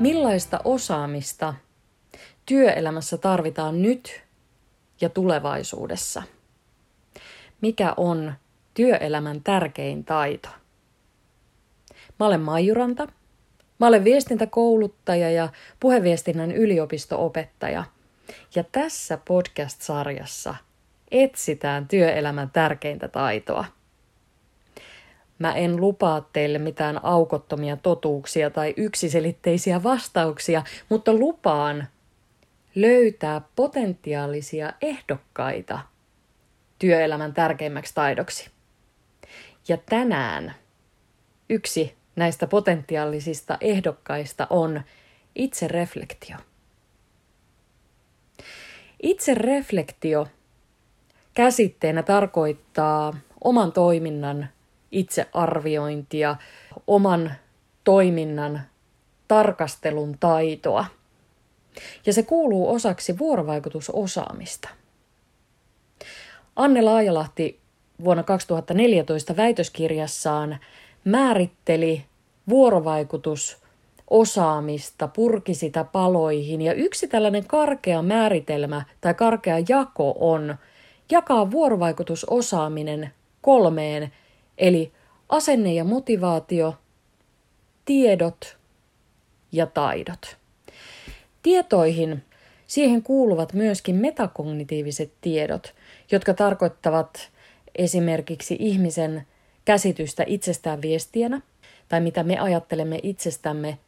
Millaista osaamista työelämässä tarvitaan nyt ja tulevaisuudessa? Mikä on työelämän tärkein taito? Mä olen Maijuranta. Mä olen viestintäkouluttaja ja puheviestinnän yliopistoopettaja. Ja tässä podcast-sarjassa etsitään työelämän tärkeintä taitoa. Mä en lupaa teille mitään aukottomia totuuksia tai yksiselitteisiä vastauksia, mutta lupaan löytää potentiaalisia ehdokkaita työelämän tärkeimmäksi taidoksi. Ja tänään yksi näistä potentiaalisista ehdokkaista on itsereflektio. Itsereflektio käsitteenä tarkoittaa oman toiminnan itsearviointia, oman toiminnan tarkastelun taitoa. Ja se kuuluu osaksi vuorovaikutusosaamista. Anne Laajalahti vuonna 2014 väitöskirjassaan määritteli vuorovaikutusosaamista, purki sitä paloihin. Ja yksi tällainen karkea määritelmä tai karkea jako on jakaa vuorovaikutusosaaminen kolmeen, eli asenne ja motivaatio, tiedot ja taidot. Tietoihin siihen kuuluvat myöskin metakognitiiviset tiedot, jotka tarkoittavat esimerkiksi ihmisen käsitystä itsestään viestijänä tai mitä me ajattelemme itsestämme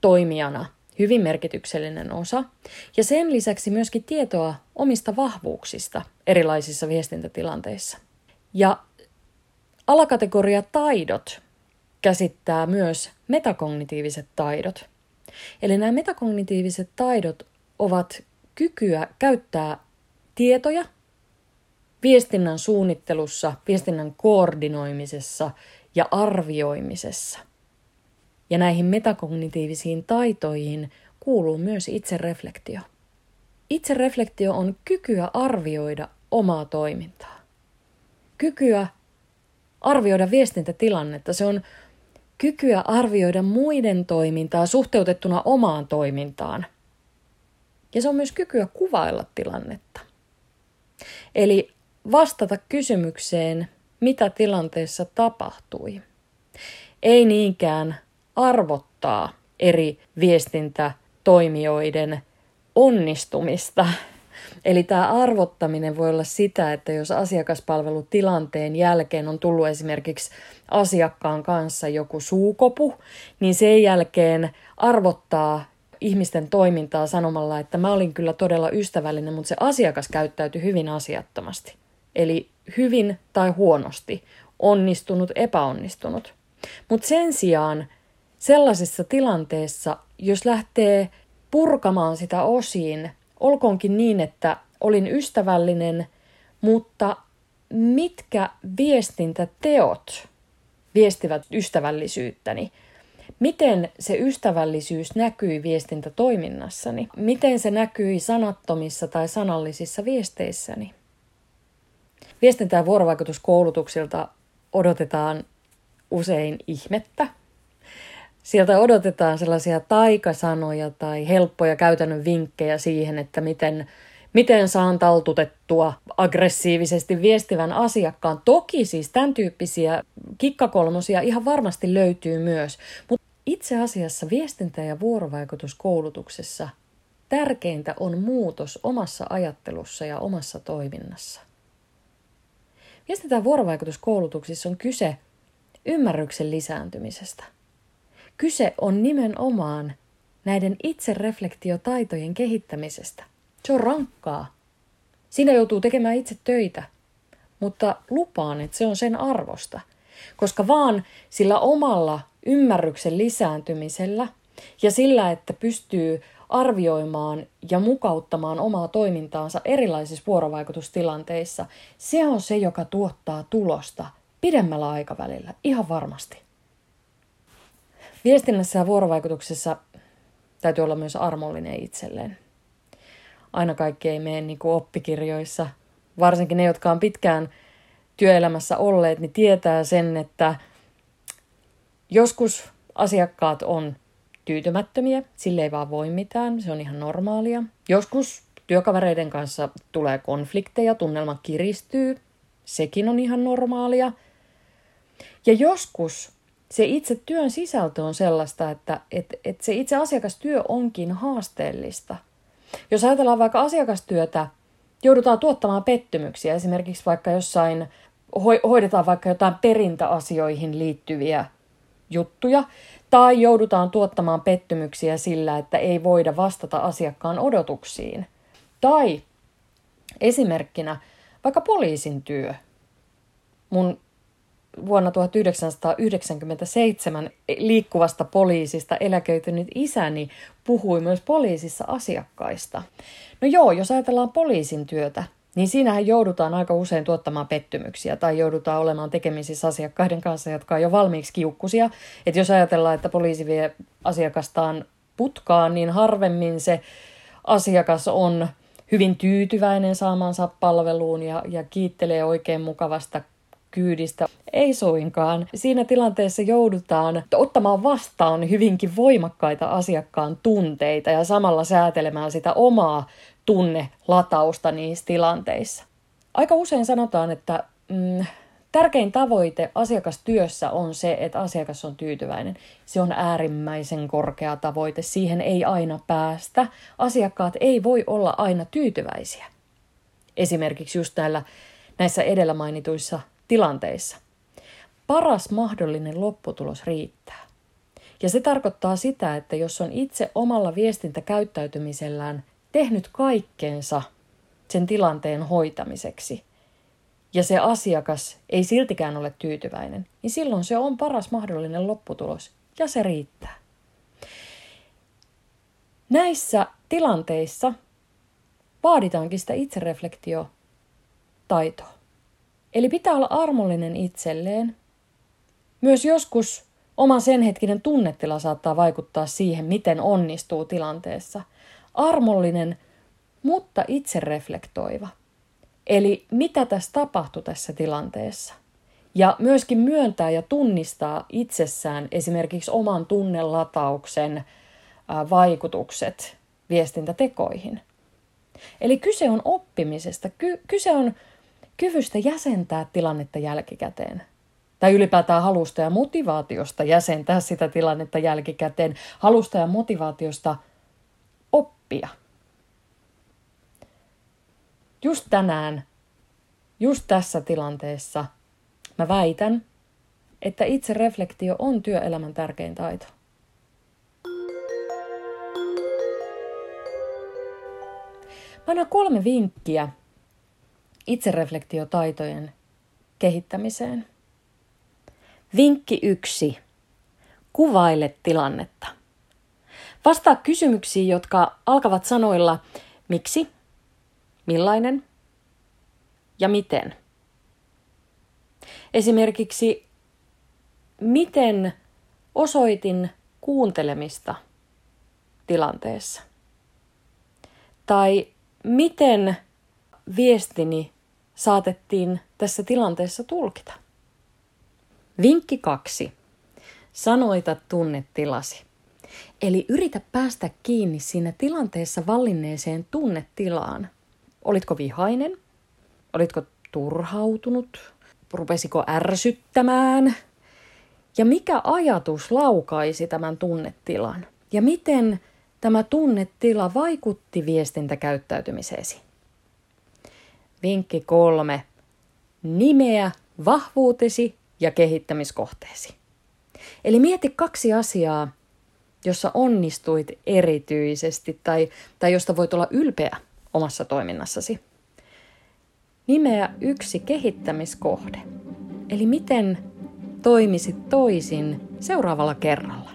toimijana, hyvin merkityksellinen osa. Ja sen lisäksi myöskin tietoa omista vahvuuksista erilaisissa viestintätilanteissa. Ja alakategoria taidot käsittää myös metakognitiiviset taidot. Eli nämä metakognitiiviset taidot ovat kykyä käyttää tietoja viestinnän suunnittelussa, viestinnän koordinoimisessa ja arvioimisessa. Ja näihin metakognitiivisiin taitoihin kuuluu myös itsereflektio. Itsereflektio on kykyä arvioida omaa toimintaa. Kykyä arvioida viestintätilannetta. Se on kykyä arvioida muiden toimintaa suhteutettuna omaan toimintaan. Ja se on myös kykyä kuvailla tilannetta. Eli vastata kysymykseen, mitä tilanteessa tapahtui. Ei niinkään arvottaa eri viestintätoimijoiden onnistumista. Eli tämä arvottaminen voi olla sitä, että jos asiakaspalvelutilanteen jälkeen on tullut esimerkiksi asiakkaan kanssa joku suukopu, niin sen jälkeen arvottaa ihmisten toimintaa sanomalla, että mä olin kyllä todella ystävällinen, mutta se asiakas käyttäytyi hyvin asiattomasti. Eli hyvin tai huonosti, onnistunut, epäonnistunut. Mutta sen sijaan sellaisessa tilanteessa, jos lähtee purkamaan sitä osiin, olkoonkin niin, että olin ystävällinen, mutta mitkä viestintäteot viestivät ystävällisyyttäni? Miten se ystävällisyys näkyi viestintätoiminnassani? Miten se näkyi sanattomissa tai sanallisissa viesteissäni? Viestintä- ja vuorovaikutuskoulutuksilta odotetaan usein ihmettä. Sieltä odotetaan sellaisia taikasanoja tai helppoja käytännön vinkkejä siihen, että miten, miten saan taltutettua aggressiivisesti viestivän asiakkaan. Toki siis tämän tyyppisiä kikkakolmosia ihan varmasti löytyy myös, mutta itse asiassa viestintä- ja vuorovaikutuskoulutuksessa tärkeintä on muutos omassa ajattelussa ja omassa toiminnassa. Viestintä- ja vuorovaikutuskoulutuksissa on kyse ymmärryksen lisääntymisestä. Kyse on nimenomaan näiden itsereflektiotaitojen kehittämisestä. Se on rankkaa. Siinä joutuu tekemään itse töitä, mutta lupaan, että se on sen arvosta. Koska vaan sillä omalla ymmärryksen lisääntymisellä ja sillä, että pystyy arvioimaan ja mukauttamaan omaa toimintaansa erilaisissa vuorovaikutustilanteissa, se on se, joka tuottaa tulosta pidemmällä aikavälillä, ihan varmasti. Viestinnässä ja vuorovaikutuksessa täytyy olla myös armollinen itselleen. Aina kaikki ei mene niin kuin oppikirjoissa, varsinkin ne, jotka on pitkään työelämässä olleet, niin tietää sen, että joskus asiakkaat on tyytymättömiä, sille ei vaan voi mitään, se on ihan normaalia. Joskus työkavereiden kanssa tulee konflikteja, tunnelma kiristyy, sekin on ihan normaalia. Ja joskus se itse työn sisältö on sellaista, että et, et se itse asiakastyö onkin haasteellista. Jos ajatellaan vaikka asiakastyötä, joudutaan tuottamaan pettymyksiä, esimerkiksi vaikka jossain hoidetaan vaikka jotain perintäasioihin liittyviä juttuja, tai joudutaan tuottamaan pettymyksiä sillä, että ei voida vastata asiakkaan odotuksiin. Tai esimerkkinä vaikka poliisin työ. Mun vuonna 1997 liikkuvasta poliisista eläköitynyt isäni puhui myös poliisissa asiakkaista. No joo, jos ajatellaan poliisin työtä, niin siinähän joudutaan aika usein tuottamaan pettymyksiä tai joudutaan olemaan tekemisissä asiakkaiden kanssa, jotka on jo valmiiksi kiukkusia. Että jos ajatellaan, että poliisi vie asiakastaan putkaan, niin harvemmin se asiakas on hyvin tyytyväinen saamansa palveluun ja, ja kiittelee oikein mukavasta kyydistä. Ei suinkaan. Siinä tilanteessa joudutaan ottamaan vastaan hyvinkin voimakkaita asiakkaan tunteita ja samalla säätelemään sitä omaa tunnelatausta niissä tilanteissa. Aika usein sanotaan, että mm, tärkein tavoite asiakastyössä on se, että asiakas on tyytyväinen. Se on äärimmäisen korkea tavoite. Siihen ei aina päästä. Asiakkaat ei voi olla aina tyytyväisiä. Esimerkiksi just näillä, näissä edellä mainituissa tilanteissa. Paras mahdollinen lopputulos riittää. Ja se tarkoittaa sitä, että jos on itse omalla viestintäkäyttäytymisellään tehnyt kaikkeensa sen tilanteen hoitamiseksi, ja se asiakas ei siltikään ole tyytyväinen, niin silloin se on paras mahdollinen lopputulos, ja se riittää. Näissä tilanteissa vaaditaankin sitä itsereflektiotaitoa. Eli pitää olla armollinen itselleen. Myös joskus oma senhetkinen tunnetila saattaa vaikuttaa siihen, miten onnistuu tilanteessa. Armollinen, mutta itsereflektoiva. Eli mitä tässä tapahtui tässä tilanteessa. Ja myöskin myöntää ja tunnistaa itsessään esimerkiksi oman tunnelatauksen vaikutukset viestintätekoihin. Eli kyse on oppimisesta. Ky- kyse on kyvystä jäsentää tilannetta jälkikäteen. Tai ylipäätään halusta ja motivaatiosta jäsentää sitä tilannetta jälkikäteen. Halusta ja motivaatiosta oppia. Just tänään, just tässä tilanteessa, mä väitän, että itse reflektio on työelämän tärkein taito. Mä annan kolme vinkkiä itsereflektiotaitojen kehittämiseen. Vinkki yksi. Kuvaile tilannetta. Vastaa kysymyksiin, jotka alkavat sanoilla miksi, millainen ja miten. Esimerkiksi, miten osoitin kuuntelemista tilanteessa? Tai miten viestini saatettiin tässä tilanteessa tulkita. Vinkki kaksi. Sanoita tunnetilasi. Eli yritä päästä kiinni siinä tilanteessa vallinneeseen tunnetilaan. Olitko vihainen? Olitko turhautunut? Rupesiko ärsyttämään? Ja mikä ajatus laukaisi tämän tunnetilan? Ja miten tämä tunnetila vaikutti viestintäkäyttäytymiseesi? Vinkki kolme. Nimeä vahvuutesi ja kehittämiskohteesi. Eli mieti kaksi asiaa, jossa onnistuit erityisesti tai, tai josta voit olla ylpeä omassa toiminnassasi. Nimeä yksi kehittämiskohde. Eli miten toimisit toisin seuraavalla kerralla.